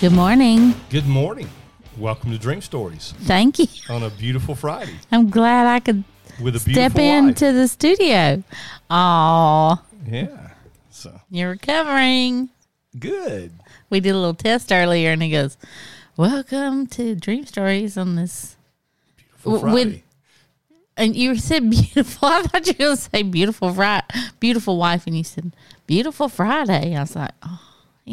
Good morning. Good morning. Welcome to Dream Stories Thank you. on a beautiful Friday I'm glad I could with a step into the studio. Aw, Yeah. So you're recovering. good. We did a little test earlier, and he goes, "Welcome to Dream Stories on this." Beautiful W- with- Friday. And you said beautiful. I thought you were going to say beautiful Friday, beautiful wife, and you said beautiful Friday. I was like, oh,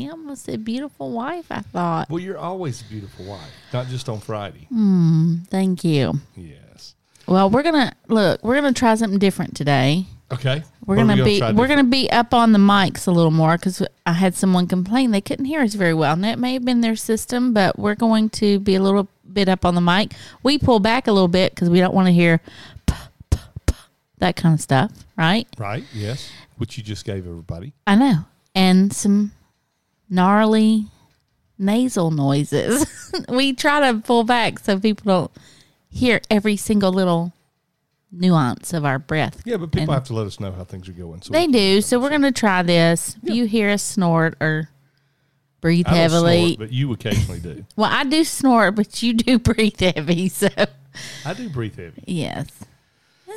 almost said beautiful wife. I thought. well, you're always a beautiful wife, not just on Friday. Hmm, thank you. Yes. Well, we're gonna look. We're gonna try something different today. Okay. We're gonna we be we're different? gonna be up on the mics a little more because I had someone complain they couldn't hear us very well, and it may have been their system, but we're going to be a little bit up on the mic. We pull back a little bit because we don't want to hear p- p- p- that kind of stuff, right? right. Yes. Which you just gave everybody. I know, and some gnarly nasal noises. we try to pull back so people don't hear every single little nuance of our breath. Yeah, but people And- have to let us know how things are going. So They do. So we're going to try this. If you hear us snort or breathe heavily. snort, but you occasionally do. well, I do snort, but you do breathe heavy. So, I do breathe heavy. yes.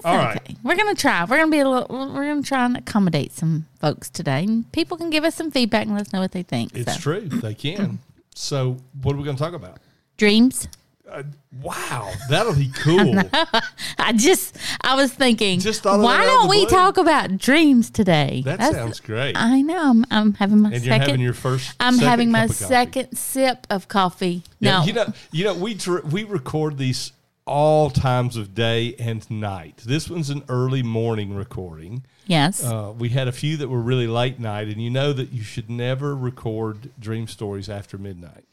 All okay. right. We're going to try. We're going to be a little, we're going to try and accommodate some folks today. And people can give us some feedback and let us know what they think. It's so. true. They can. So, what are we going to talk about? Dreams. Uh, wow, that'll be cool. I just, I was thinking, Just why that out of don't we blue. talk about dreams today? That That's- sounds great. I know. I'm, I'm having my and you're second. having your first. I'm having my second sip of coffee. Yeah, no, you know, you know, we we record these all times of day and night. This one's an early morning recording. yes. Uh, we had a few that were really late night, and you know that you should never record dream stories after midnight.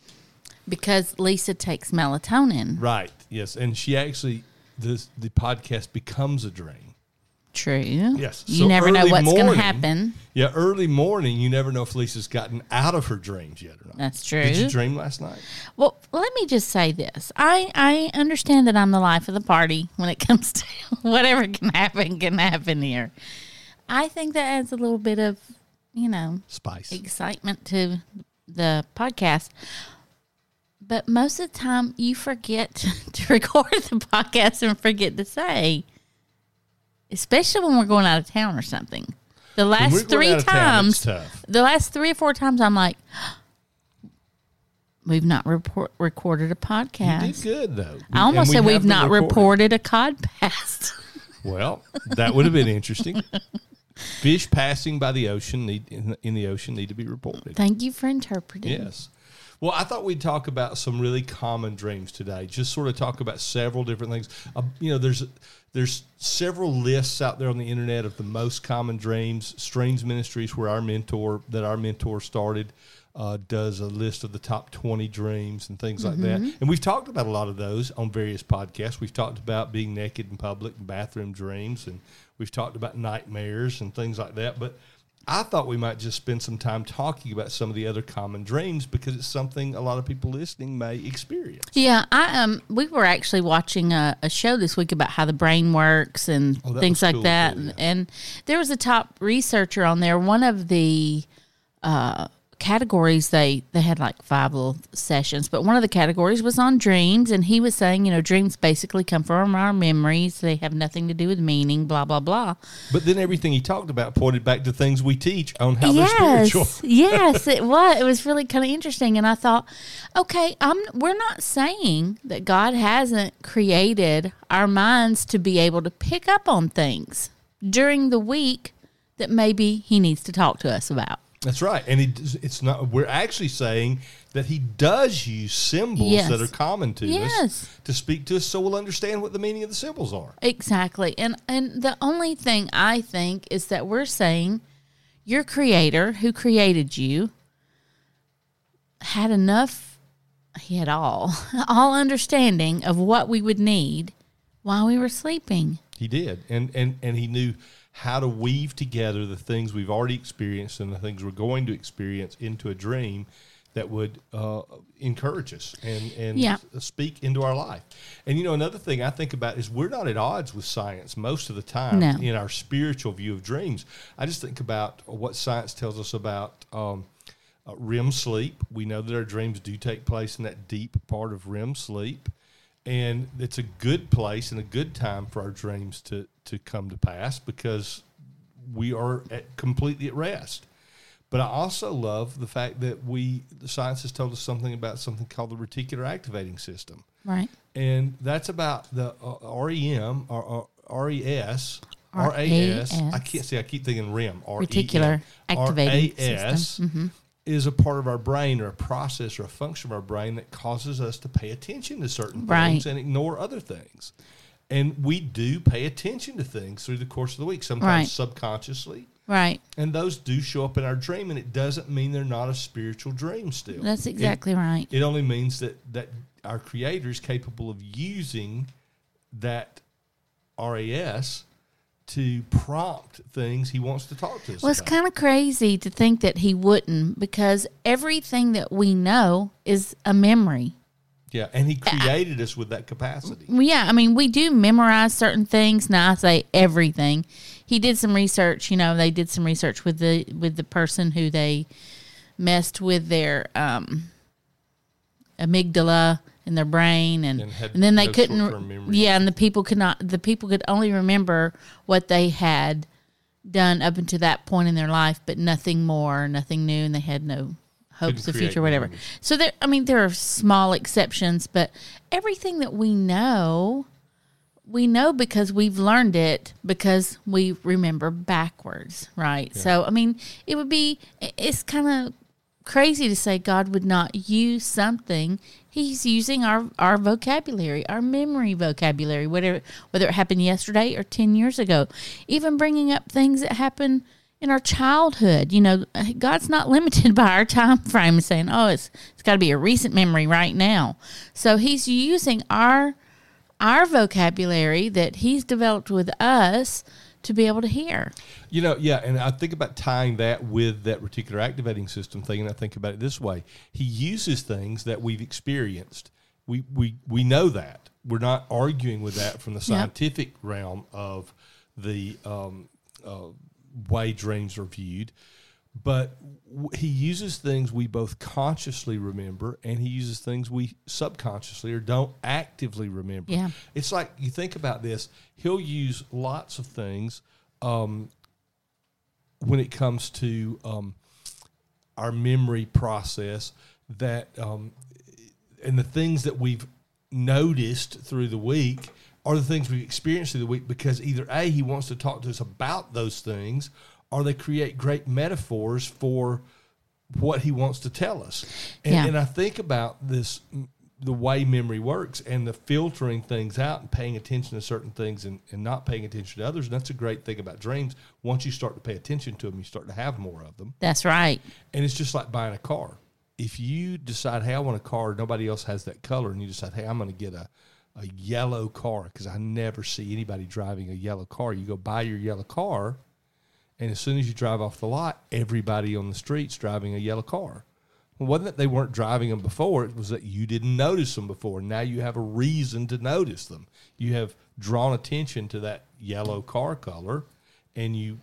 because Lisa takes melatonin. Right? Yes, and she actually this the podcast becomes a dream. True. Yes. You So never know what's going to happen. Yeah, early morning, you never know if Lisa's gotten out of her dreams yet or not. That's true. Did you dream last night? Well, let me just say this. I, I understand that I'm the life of the party when it comes to whatever can happen, can happen here. I think that adds a little bit of, you know, Spice. excitement to the podcast. But most of the time, you forget to record the podcast and forget to say, especially when we're going out of town or something. The last three town, times, the last three or four times, I'm like, we've not report, recorded a You podcast. did good though. I almost we said we've not recording. reported a codcast. Well, that would have been interesting. Fish passing by the ocean need in the, in the ocean need to be reported. Thank you for interpreting. Yes. Well, I thought we'd talk about some really common dreams today. Just sort of talk about several different things. Uh, you know, there's there's several lists out there on the internet of the most common dreams. Streams Ministries, where our mentor that our mentor started, uh, does a list of the top 20 dreams and things like that. And we've talked about a lot of those on various podcasts. We've talked about being naked in public and bathroom dreams, and we've talked about nightmares and things like that. But I thought we might just spend some time talking about some of the other common dreams because it's something a lot of people listening may experience. Yeah, I um we were actually watching a, a show this week about how the brain works and Oh, things like cool, that. too, yeah. And there was a top researcher on there. One of the uh categories they they had like five little sessions but one of the categories was on dreams and he was saying you know dreams basically come from our memories they have nothing to do with meaning blah blah blah But then everything he talked about pointed back to things we teach on how yes, they're spiritual. yes, it was. It was really kind of interesting, and I thought, okay, I'm. We're not saying that God hasn't created our minds to be able to pick up on things during the week that maybe He needs to talk to us about. That's right. And he, it's not, we're actually saying that he does use symbols Yes. that are common to Yes. us to speak to us so we'll understand what the meaning of the symbols are. Exactly, and and the only thing I think is that we're saying your Creator, who created you, had enough. He had all all understanding of what we would need while we were sleeping. He did. And, and, and he knew how to weave together the things we've already experienced and the things we're going to experience into a dream that would uh, encourage us and, and Yeah. speak into our life. And you know, another thing I think about is we're not at odds with science most of the time No. in our spiritual view of dreams. I just think about what science tells us about um, uh, REM sleep. We know that our dreams do take place in that deep part of REM sleep, and it's a good place and a good time for our dreams to to come to pass because we are at, completely at rest. But I also love the fact that we the science has told us something about something called the reticular activating system, Right. and that's about the uh, REM or, or RES. RAS. I RAS. can't see. I keep thinking REM. R-E-M. Reticular activating RAS system. Mm-hmm. Is a part of our brain or a process or a function of our brain that causes us to pay attention to certain Right. things and ignore other things. And we do pay attention to things through the course of the week, sometimes Right. subconsciously. Right. And those do show up in our dream, and it doesn't mean they're not a spiritual dream still. That's It- exactly right. it only means that that our creator is capable of using that RAS to prompt things he wants to talk to us Well, it's kind of crazy to think that he wouldn't because everything that we know is a memory. yeah, and he created us with that capacity. Well, yeah, I mean, we do memorize certain things. Now I say everything. He did some research. You know, they did some research with the with the person who they messed with their um, amygdala in their brain, and And and then they no couldn't. Yeah, and the people could not. The people could only remember what they had done up until that point in their life, but nothing more, nothing new, and they had no hopes of future, whatever. memories. So there, I mean, there are small exceptions, but everything that we know, we know because we've learned it because we remember backwards, right? So I mean, it would be it's kind of crazy to say God would not use something. He's using our our vocabulary, our memory vocabulary, whatever whether it happened yesterday or 10 years ago. Even bringing up things that happened in our childhood. You know, God's not limited by our time frame saying, "Oh, it's it's got to be a recent memory right now." So he's using our our vocabulary that he's developed with us to be able to hear. You know, yeah, and I think about tying that with that reticular activating system thing, and I think about it this way: He uses things that we've experienced. We we we know that we're not arguing with that from the scientific realm of the um, uh, way dreams are viewed, but w- he uses things we both consciously remember, and he uses things we subconsciously or don't actively remember. Yeah. It's like you think about this, he'll use lots of things um, when it comes to um, our memory process that, um, and the things that we've noticed through the week are the things we've experienced through the week because either A, he wants to talk to us about those things, or they create great metaphors for what he wants to tell us. And, Yeah. and I think about this the way memory works and the filtering things out and paying attention to certain things and, and not paying attention to others. And that's a great thing about dreams. Once you start to pay attention to them, you start to have more of them. That's right. And it's just like buying a car. If you decide, hey, I want a car, nobody else has that color, and you decide, hey, I'm going to get a, a yellow car because I never see anybody driving a yellow car. You go buy your yellow car, and as soon as you drive off the lot, everybody on the street's driving a yellow car. Well, wasn't that they weren't driving them before? It was that you didn't notice them before. Now you have a reason to notice them. You have drawn attention to that yellow car color, and you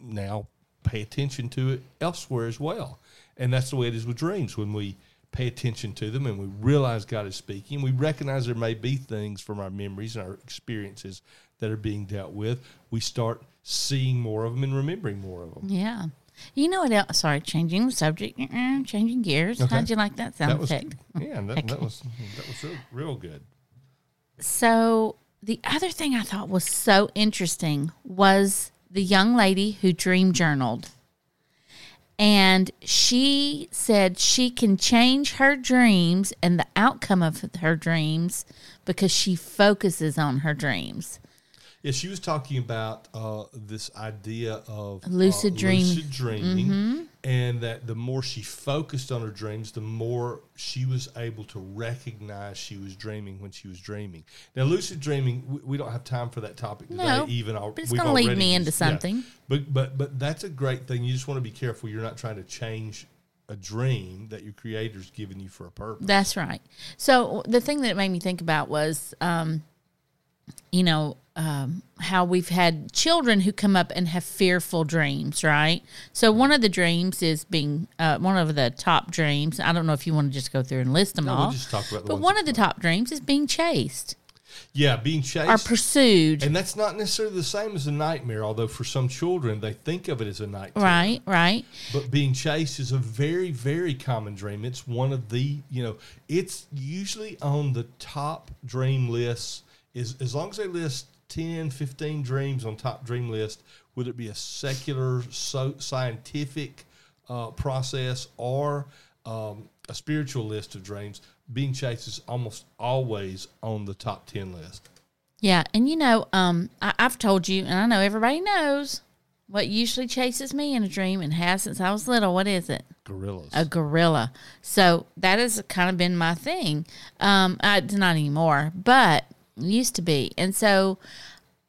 now pay attention to it elsewhere as well. And that's the way it is with dreams. When we pay attention to them and we realize God is speaking, we recognize there may be things from our memories and our experiences that are being dealt with. We start seeing more of them and remembering more of them. Yeah. You know what else? Sorry, changing the subject, changing gears. Okay. How'd you like that sound That was effect? yeah, that, that was that was real, real good. So the other thing I thought was so interesting was the young lady who dream journaled. And she said she can change her dreams and the outcome of her dreams because she focuses on her dreams. Yeah, she was talking about uh, this idea of Lucid uh, dream. lucid dreaming, and that the more she focused on her dreams, the more she was able to recognize she was dreaming when she was dreaming. Now, lucid dreaming, we, we don't have time for that topic today. No, even al- but it's gonna lead me into used- yeah. something. But but but that's a great thing. You just want to be careful. You're not trying to change a dream that your creator's given you for a purpose. That's right. So the thing that it made me think about was um, you know, um, how we've had children who come up and have fearful dreams, right? So one of the dreams is being uh, one of the top dreams. I don't know if you want to just go through and list them No, all. we'll just talk about the but one of the top dreams is being chased Yeah, being chased. or pursued. and that's not necessarily the same as a nightmare, although for some children they think of it as a nightmare. Right, right. But being chased is a very, very common dream. It's one of the, you know, it's usually on the top dream lists. Is as long as they list 10, 15 dreams on top dream list, whether it be a secular, so scientific uh, process or um, a spiritual list of dreams, being chased is almost always on the top 10 list. Yeah, and you know, um, I, I've told you, and I know everybody knows what usually chases me in a dream and has since I was little. What is it? Gorillas. A gorilla. So that has kind of been my thing. Um, I, it's not anymore, but used to be. And so,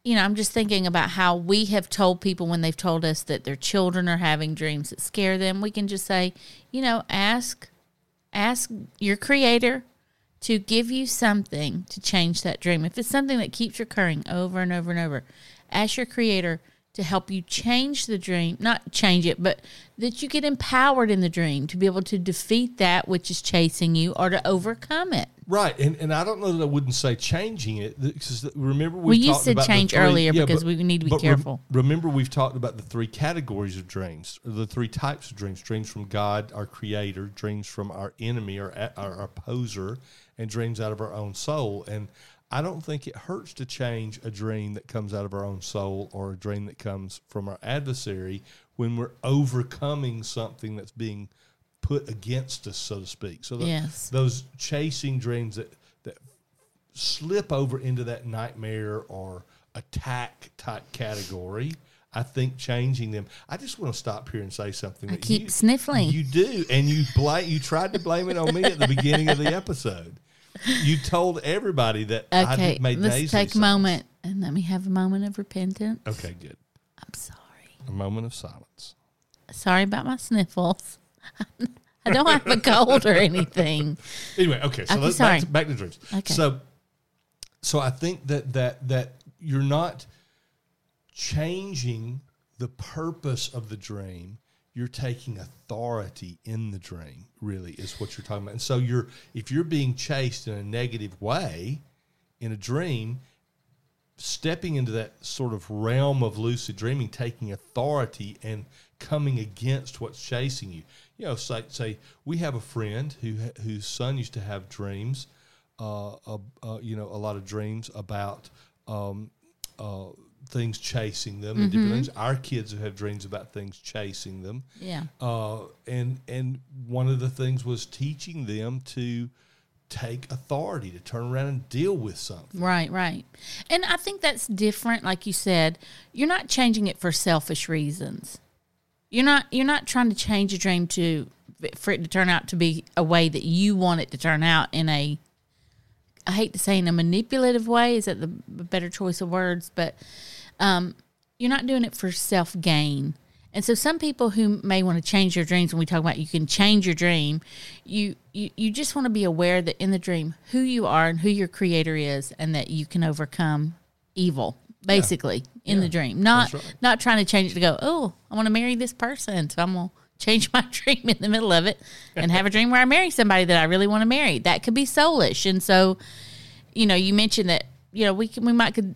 you know, I'm just thinking about how we have told people when they've told us that their children are having dreams that scare them. We can just say, you know, ask, ask your creator to give you something to change that dream. If it's something that keeps recurring over and over and over, ask your creator to help you change the dream, not change it, but that you get empowered in the dream to be able to defeat that which is chasing you or to overcome it. Right, and and I don't know that I wouldn't say changing it because remember we Well, you talked said change three- earlier yeah, because but- we need to be careful. remember, we've talked about the three categories of dreams, the three types of dreams: dreams from God, our Creator; dreams from our enemy, our our opposer; and dreams out of our own soul. And I don't think it hurts to change a dream that comes out of our own soul or a dream that comes from our adversary when we're overcoming something that's being put against us, so to speak. So the, Yes. those chasing dreams that that slip over into that nightmare or attack type category. I think changing them. I just want to stop here and say something. I keep you, sniffling. You do, and you blame. You tried to blame it on me at the beginning of the episode. You told everybody that Okay, did- made let's take a moment and let me have a moment of repentance. Okay, good. I'm sorry. A moment of silence. Sorry about my sniffles. I don't have a cold or anything. Anyway, okay. So Okay, let's sorry. back to, back to dreams. Okay. So, so I think that that that you're not changing the purpose of the dream. You're taking authority in the dream. Really, is what you're talking about. And so you're if you're being chased in a negative way in a dream, stepping into that sort of realm of lucid dreaming, taking authority and coming against what's chasing you. You know, say, say we have a friend who whose son used to have dreams, uh, uh, uh, you know, a lot of dreams about um, uh, things chasing them and different things. Our kids have dreams about things chasing them. Yeah. Uh, and and one of the things was teaching them to take authority, to turn around and deal with something. Right, right. And I think that's different like you said. You're not changing it for selfish reasons. You're not you're not trying to change a dream to for it to turn out to be a way that you want it to turn out in a I hate to say in a manipulative way, is that the better choice of words, but um, you're not doing it for self gain. And so some people who may want to change their dreams when we talk about you can change your dream, you, you you just want to be aware that in the dream who you are and who your creator is and that you can overcome evil basically in the dream. Not right. not trying to change it to go, "Oh, I want to marry this person, so I'm going to change my dream in the middle of it and have a dream where I marry somebody that I really want to marry." That could be soulish. And so you know, you mentioned that you know we can, we might could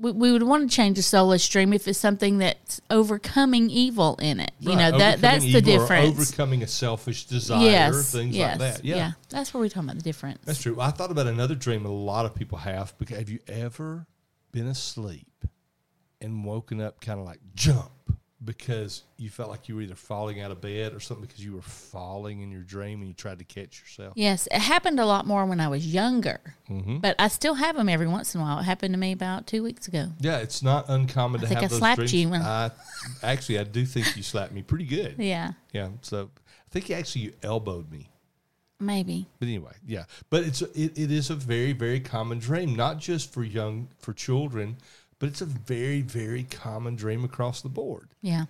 we, we would want to change the soulish dream if it's something that's overcoming evil in it. You Right, know that that's overcoming the difference. Overcoming a selfish desire, yes, things yes, like that. Yeah, that's where we're talking about the difference. that's true. I thought about another dream a lot of people have. Because have you ever been asleep and woken up kind of like jump because you felt like you were either falling out of bed or something because you were falling in your dream and you tried to catch yourself? Yes, it happened a lot more when I was younger, Mm-hmm. but I still have them every once in a while. It happened to me about two weeks ago. Yeah, it's not uncommon to think have I those slapped dreams. you when- I, actually, I do think you slapped me pretty good. Yeah, Yeah, so I think actually you elbowed me. Maybe. But anyway, yeah. But it's it, it is a very very common dream, not just for young for children, but it's a very very common dream across the board. Yeah.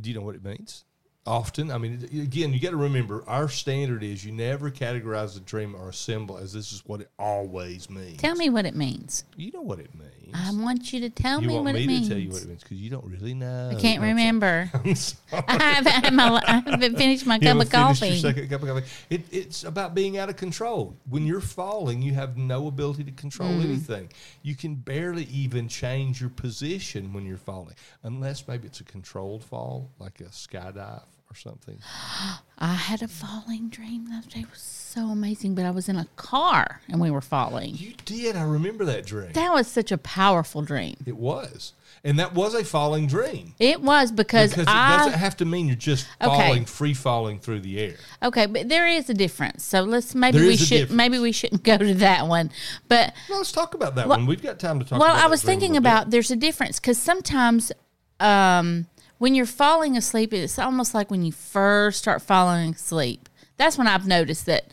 Do you know what it means? Often. I mean, again, you got to remember our standard is you never categorize a dream or a symbol as this is what it always means. Tell me what it means. You know what it means. I want you to tell you me want what me it means. to tell you what it means because you don't really know. I can't remember. I'm sorry. I haven't, had my, I haven't finished my You cup haven't of finished coffee. Your second cup of coffee. It, it's about being out of control. When you're falling, you have no ability to control Mm. anything. You can barely even change your position when you're falling, unless maybe it's a controlled fall, like a skydive or something. I had a falling dream the other day. It was so amazing, but I was in a car and we were falling. You did. I remember that dream. That was such a powerful dream. it was, and that was a falling dream. It was because, Because it doesn't have to mean you're just Okay. falling, free falling through the air. okay, but there is a difference. So let's maybe There we should difference. maybe we shouldn't go to that one. But Well, let's talk about that one. We've got time to talk. well, I that was thinking bit. about there's a difference because sometimes um, when you're falling asleep, it's almost like when you first start falling asleep. That's when I've noticed that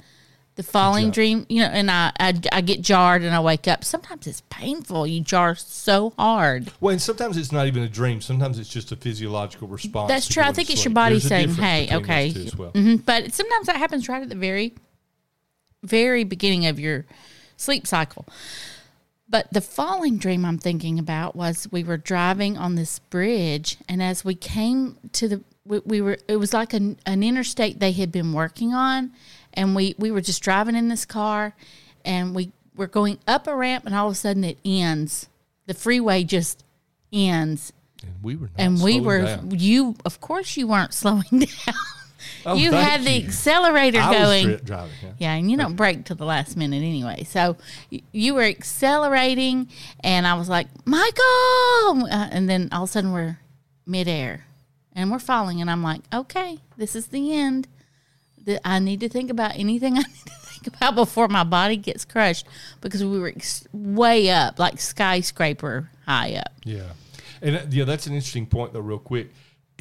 the falling job. dream, you know, and I, I I get jarred and I wake up. Sometimes it's painful. You jar so hard. Well, and sometimes it's not even a dream. Sometimes it's just a physiological response. That's true. I think it's your body There's saying, "Hey, okay." well. Mhm. But sometimes that happens right at the very, very beginning of your sleep cycle. But the falling dream I'm thinking about was we were driving on this bridge, and as we came to the, we, we were, it was like an, an interstate they had been working on, and we, we were just driving in this car, and we were going up a ramp, and all of a sudden it ends. The freeway just ends, And we were not and we were down. you. Of course, you weren't slowing down. Oh, you had the you. accelerator I going. driving. Yeah. Yeah, and you don't break till the last minute anyway. So y- you were accelerating, and I was like, Michael! Uh, and then all of a sudden we're midair and we're falling. And I'm like, okay, this is the end. The, I need to think about anything I need to think about before my body gets crushed because we were ex- way up, like skyscraper high up. Yeah, and uh, yeah, that's an interesting point though. Real quick,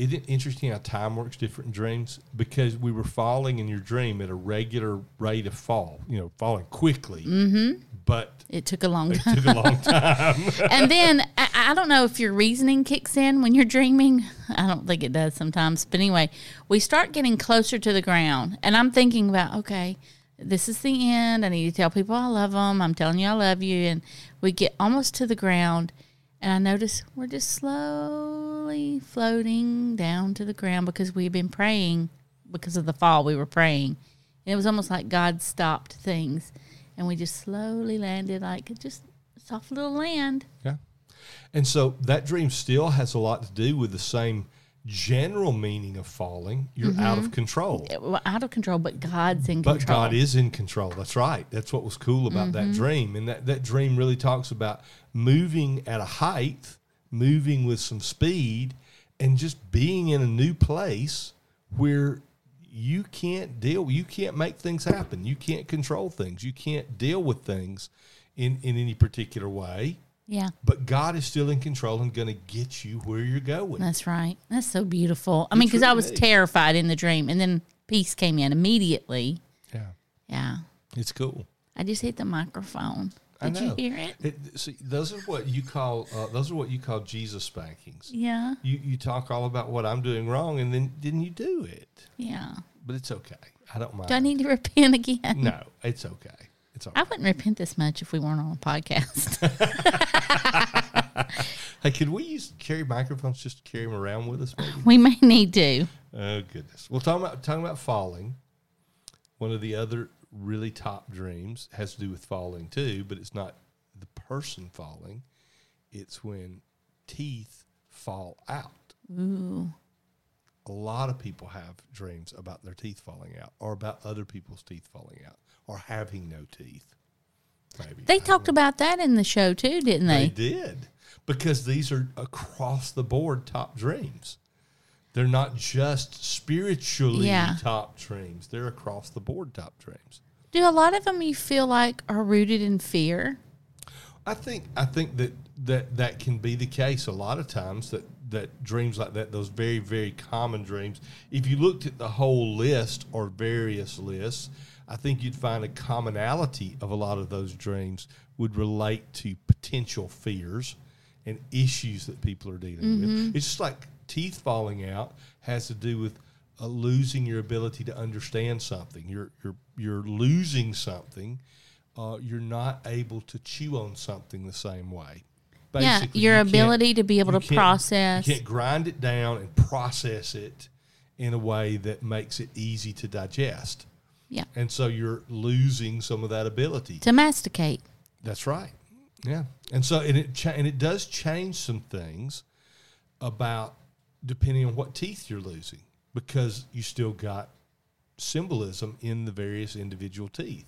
isn't it interesting how time works different in dreams? Because we were falling in your dream at a regular rate of fall, you know, falling quickly, mm-hmm. but It took a long it time. took a long time. and then I, I don't know if your reasoning kicks in when you're dreaming. I don't think it does sometimes. But anyway, we start getting closer to the ground, and I'm thinking about okay, this is the end. I need to tell people I love them. I'm telling you I love you, and we get almost to the ground, and I notice we're just slowly floating down to the ground because we've been praying because of the fall. We were praying, and it was almost like God stopped things, and we just slowly landed like just soft little land. yeah, and so that dream still has a lot to do with the same general meaning of falling. You're out of mm-hmm. control. Well, out of control, but God's in But control. But God is in control. That's right. That's what was cool about that mm-hmm. dream. And that, that dream really talks about moving at a height, moving with some speed, and just being in a new place where you can't deal, you can't make things happen. You can't control things. You can't deal with things in, in any particular way. yeah, But God is still in control and going to get you where you're going. that's right. That's so beautiful. I mean, because I was terrified in the dream, and then peace came in immediately. Yeah. Yeah, It's cool. I just hit the microphone. I Did you hear it? It, see, those are what you call uh, those are what you call Jesus spankings. Yeah, You you talk all about what I'm doing wrong, and then didn't you do it. yeah. But it's okay. I don't mind. Do I need to repent again? no, it's okay. It's all I wouldn't repent this much if we weren't on a podcast. Hey, could we use carry microphones just to carry them around with us? Maybe. we may need to. oh goodness. Well, talking about talking about falling. One of the other really top dreams has to do with falling too, but it's not the person falling. It's when teeth fall out. Ooh, a lot of people have dreams about their teeth falling out or about other people's teeth falling out or having no teeth. Maybe. they talked about that in the show too, didn't They they? did because these are across the board top dreams. They're not just spiritually Yeah. top dreams, they're across the board top dreams. Do a lot of them you feel like are rooted in fear? I think I think that that that can be the case a lot of times that that dreams like that those very very common dreams if you looked at the whole list or various lists I think you'd find a commonality of a lot of those dreams would relate to potential fears and issues that people are dealing with mm-hmm. it's just like teeth falling out has to do with uh, losing your ability to understand something. You're you're you're losing something. Uh, you're not able to chew on something the same way. yeah, your you ability to be able to process. You can't grind it down and process it in a way that makes it easy to digest. Yeah. And so you're losing some of that ability. To masticate. That's right. Yeah. And so and it cha- and it does change some things about depending on what teeth you're losing because you still got symbolism in the various individual teeth.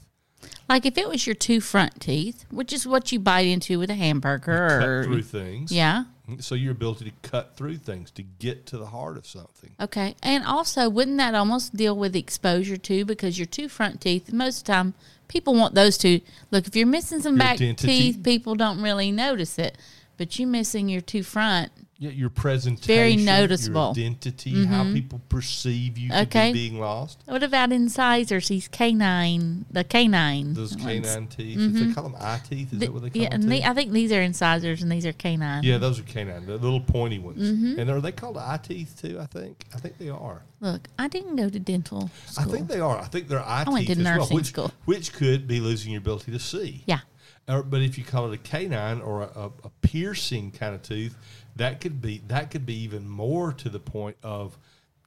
Like if it was your two front teeth, which is what you bite into with a hamburger Cut or through things. Yeah. Mm-hmm. So your ability to cut through things to get to the heart of something. Okay. And also, wouldn't that almost deal with exposure too? Because your two front teeth, most of the time, people want those two. Look, if you're missing some Your back identity. teeth, people don't really notice it. But you missing your two front, your presentation, Very your noticeable. identity, how mm-hmm. people perceive you to Okay. be being lost. what about incisors? These canine, the canine. Those ones. canine teeth, if they mm-hmm. call them eye teeth, is The- that what they call yeah, them? and too? I think these are incisors and these are canine. Yeah, those are canine, the little pointy ones. Mm-hmm. And are they called eye teeth too? I think. I think they are. Look, I didn't go to dental school. I think they are. I think they're eye I went teeth to as well, nursing which, school. which could be losing your ability to see. yeah. Or, but if you call it a canine or a, a, a piercing kind of tooth, that could be that could be even more to the point of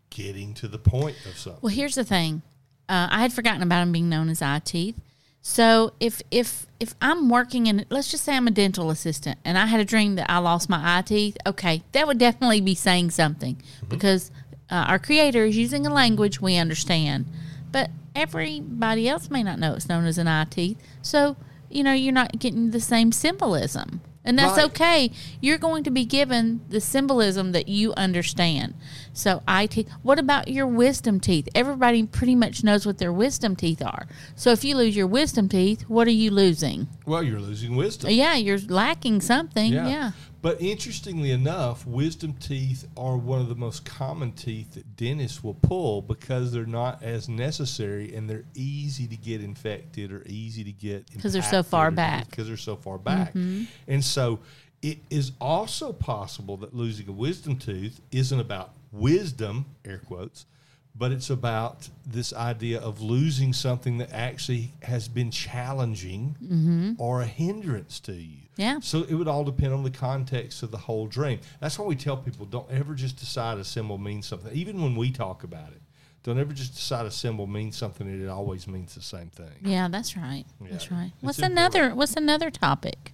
getting to the point of something. Well, here's the thing. Uh, I had forgotten about them being known as eye teeth. So if if if I'm working in, let's just say I'm a dental assistant, and I had a dream that I lost my eye teeth. Okay, that would definitely be saying something because uh, our creator is using a language we understand, but everybody else may not know it's known as an eye teeth. So you know you're not getting the same symbolism. And that's Right. okay. You're going to be given the symbolism that you understand. So eye teeth. What about your wisdom teeth? Everybody pretty much knows what their wisdom teeth are. So if you lose your wisdom teeth, what are you losing? Well, you're losing wisdom. Yeah, you're lacking something. Yeah. But interestingly enough, wisdom teeth are one of the most common teeth that dentists will pull because they're not as necessary and they're easy to get infected or easy to get because they're so far back. Because they're so far back. Mm-hmm. And so it is also possible that losing a wisdom tooth isn't about wisdom, air quotes, but it's about this idea of losing something that actually has been challenging mm-hmm. or a hindrance to you. Yeah. So it would all depend on the context of the whole dream. That's why we tell people don't ever just decide a symbol means something. Even when we talk about it, don't ever just decide a symbol means something and it always means the same thing. Yeah, that's right. Yeah, That's right. it's What's important. another what's another topic?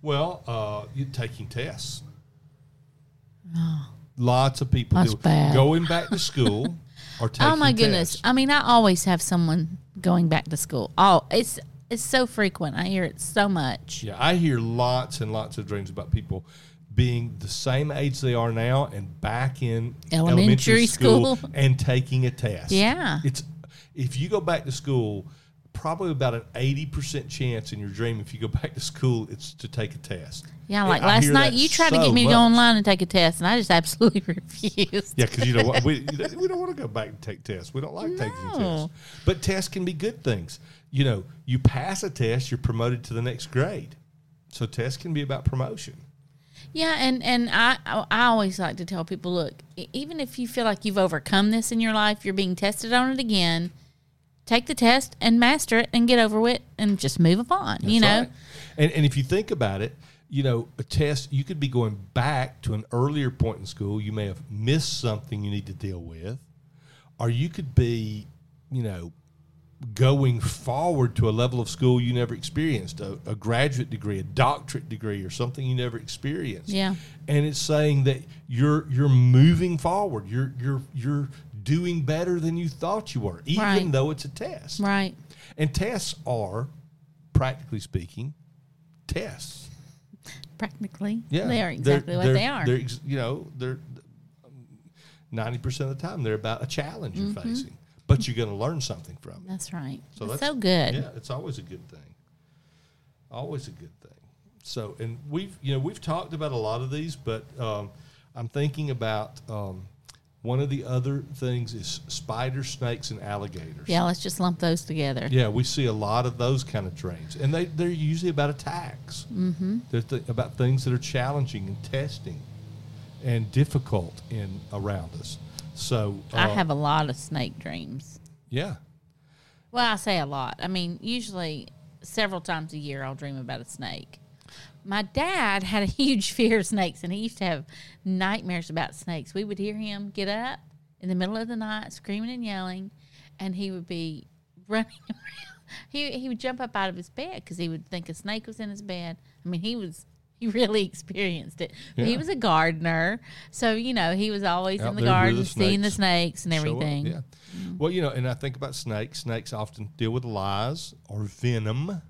Well, uh, you're taking tests. Lots of people That's do. bad. going back to school or taking Oh my goodness. I mean, I always have someone going back to school. Oh, it's it's so frequent. I hear it so much. Yeah, I hear lots and lots of dreams about people being the same age they are now and back in Elementary school. and taking a test. Yeah. It's if you go back to school, probably about an eighty percent chance in your dream if you go back to school, it's to take a test. Yeah, like I last night you tried to get me to go online and take a test, and I just absolutely refused. Yeah, because you know what we we don't want to go back and take tests. We don't like taking tests. But tests can be good things. You know, you pass a test, you're promoted to the next grade. So tests can be about promotion. Yeah, and and I I always like to tell people, look, even if you feel like you've overcome this in your life, you're being tested on it again. Take the test and master it, and get over with, and just move on. you know, right. And, and if you think about it, you know, a test, you could be going back to an earlier point in school. You may have missed something you need to deal with, or you could be, you know, going forward to a level of school you never experienced, a, a graduate degree, a doctorate degree, or something you never experienced. Yeah. And it's saying that you're you're moving forward. You're you're you're doing better than you thought you were, even Right. though it's a test. right? And tests are, practically speaking, tests. Practically, Yeah, they are exactly what they're- they are. They're you know they're ninety percent of the time they're about a challenge you're Mm-hmm. facing, but you're going to learn something from it. That's right. So It's that's so good. Yeah, it's always a good thing. Always a good thing. So, and we've you know we've talked about a lot of these, but um, I'm thinking about um, one of the other things is spiders, snakes, and alligators. Yeah, let's just lump those together. Yeah, we see a lot of those kind of dreams, and they they're usually about attacks. Mm-hmm. They're th- about things that are challenging and testing, and difficult in around us. So I uh, have a lot of snake dreams. yeah. Well, I say a lot. I mean, usually several times a year I'll dream about a snake. My dad had a huge fear of snakes and he used to have nightmares about snakes. We would hear him get up in the middle of the night screaming and yelling and he would be running around. He he would jump up out of his bed cuz he would think a snake was in his bed. I mean, he was he really experienced it. But He was a gardener, so you know, he was always Out in the garden the seeing the snakes. and show up. everything. Yeah. Well, you know, and I think about snakes. Snakes often deal with lies or venom.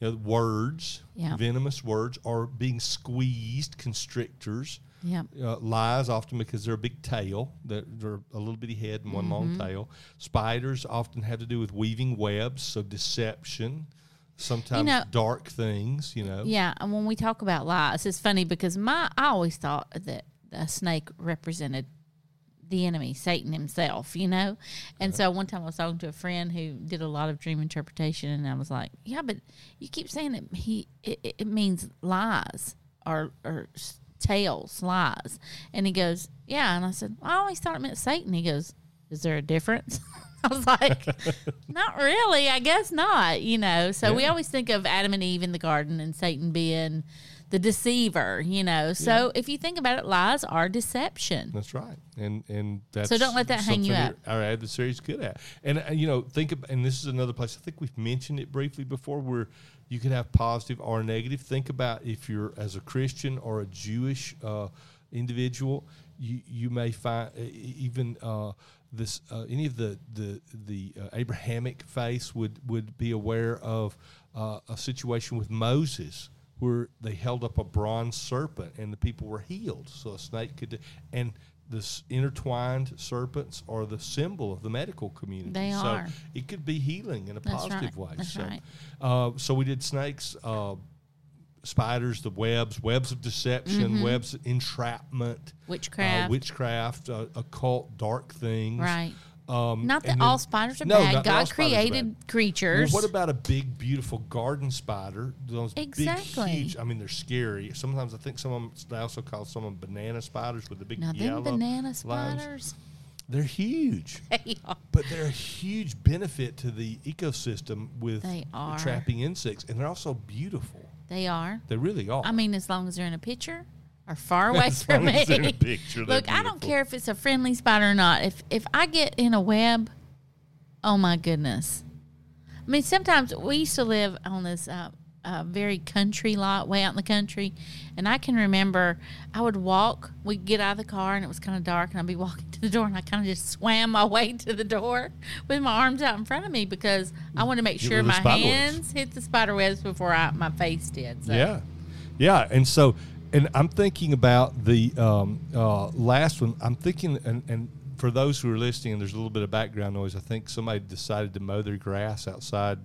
You know, words, Yeah. venomous words, or being squeezed, constrictors. Yeah. Uh, lies often because they're a big tail, they're, they're a little bitty head and one Mm-hmm. long tail. Spiders often have to do with weaving webs, so deception. Sometimes know- dark things, you know. Yeah, and when we talk about lies, it's funny because my I always thought that a snake represented the enemy, Satan himself, you know. And so one time I was talking to a friend who did a lot of dream interpretation, and I was like, "Yeah, but you keep saying that he it, it- means lies or or tales, lies." And he goes, "Yeah," and I said, "I always thought it meant Satan." He goes, "Is there a difference?" I was like, not really. I guess not. You know, so we always think of Adam and Eve in the garden and Satan being the deceiver. You know, so if you think about it, lies are deception. That's right, and and that's So don't let that hang you up. Our adversary's good at, and uh, you know, think of, and this is another place. I think we've mentioned it briefly before, where you can have positive or negative. Think about if you're as a Christian or a Jewish uh, individual, you you may find even. Uh, this uh, any of the the the uh, Abrahamic faith would would be aware of uh, a situation with Moses where they held up a bronze serpent and the people were healed. So a snake could, and the intertwined serpents are the symbol of the medical community. They so are. it could be healing in a That's positive right. way. That's so, right. uh, so we did snakes, uh, spiders, the webs, webs of deception, webs of entrapment, Mm-hmm. Witchcraft. uh, witchcraft, uh, occult, dark things. Right. Um, Not that and all spiders are No, bad. not that all God created bad. creatures. Well, what about a big, beautiful garden spider? Those Exactly. big, huge. I mean, they're scary. Sometimes I think some of them. They also call some of them banana spiders with the big now yellow them banana lines. spiders? They're huge, They are. but they're a huge benefit to the ecosystem with They are. trapping insects, and they're also beautiful. They are. They really are. I mean, as long as they're in a picture or far away As from me. as in a picture, Look, I don't care if it's a friendly spider or not. If if I get in a web, oh my goodness. I mean, sometimes we used to live on this uh, uh, very country lot, way out in the country, and I can remember I would walk. We'd get out of the car, and it was kind of dark, and I'd be walking to the door, and I kind of just swam my way to the door with my arms out in front of me because I wanted to make sure rid of the my webs. hands hit the spider webs before I, my face did. So. Yeah, yeah, and so, and I'm thinking about the um, uh, last one. I'm thinking, and, and for those who are listening, and there's a little bit of background noise. I think somebody decided to mow their grass outside.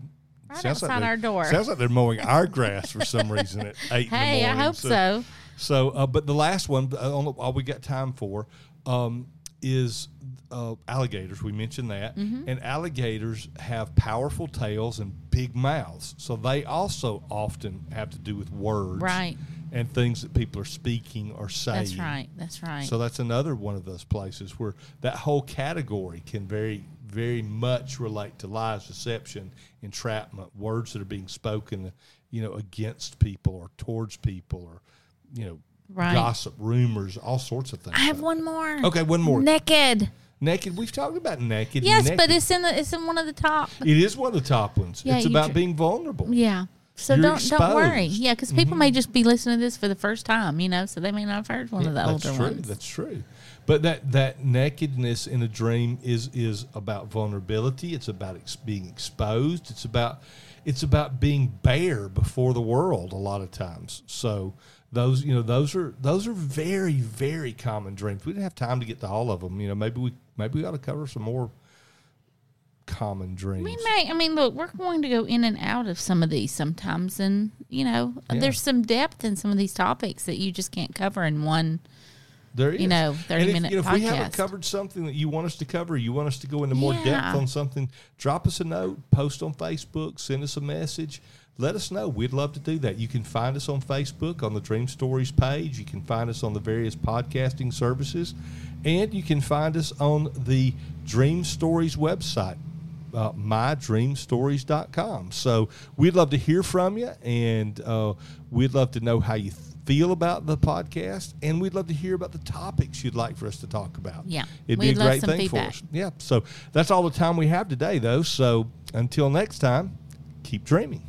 Right Sounds like outside they're- our door. Sounds like they're mowing our grass for some reason at eight. Hey, in the I hope so. So, uh, but the last one, uh, all all we got time for, um, is uh, alligators. We mentioned that, Mm-hmm. and alligators have powerful tails and big mouths, so they also often have to do with words, Right. and things that people are speaking or saying. That's right. That's right. So that's another one of those places where that whole category can very, very much relate to lies, deception, entrapment, words that are being spoken, you know, against people or towards people, or you know, Right. gossip, rumors, all sorts of things. I have one more. Okay, one more. Naked. naked. We've talked about naked. Yes, naked. but it's in the it's in one of the top. it is one of the top ones. Yeah, it's about dr- being vulnerable. Yeah. So You're don't don't worry. Yeah, because people mm-hmm. may just be listening to this for the first time, you know, so they may not have heard one of the older true. ones. That's true. But that that nakedness in a dream is is about vulnerability. It's about ex- being exposed. It's about it's about being bare before the world a lot of times. So those you know those are those are very very common dreams. We didn't have time to get to all of them. You know maybe we maybe we ought to cover some more common dreams. we may. I mean, look, we're going to go in and out of some of these sometimes, and you know, Yeah. there's some depth in some of these topics that you just can't cover in one. There is. you know, 30 and if, minute you know, if we haven't covered something that you want us to cover, you want us to go into more Yeah. depth on something, drop us a note, post on Facebook, send us a message. let us know. We'd love to do that. You can find us on Facebook on the Dream Stories page. You can find us on the various podcasting services. And you can find us on the Dream Stories website, uh, mydreamstories.com. So we'd love to hear from you, and uh, we'd love to know how you feel about the podcast, and we'd love to hear about the topics you'd like for us to talk about. Yeah, it'd we'd be a great thing feedback. for us. Yeah. So that's all the time we have today, though. So until next time, keep dreaming.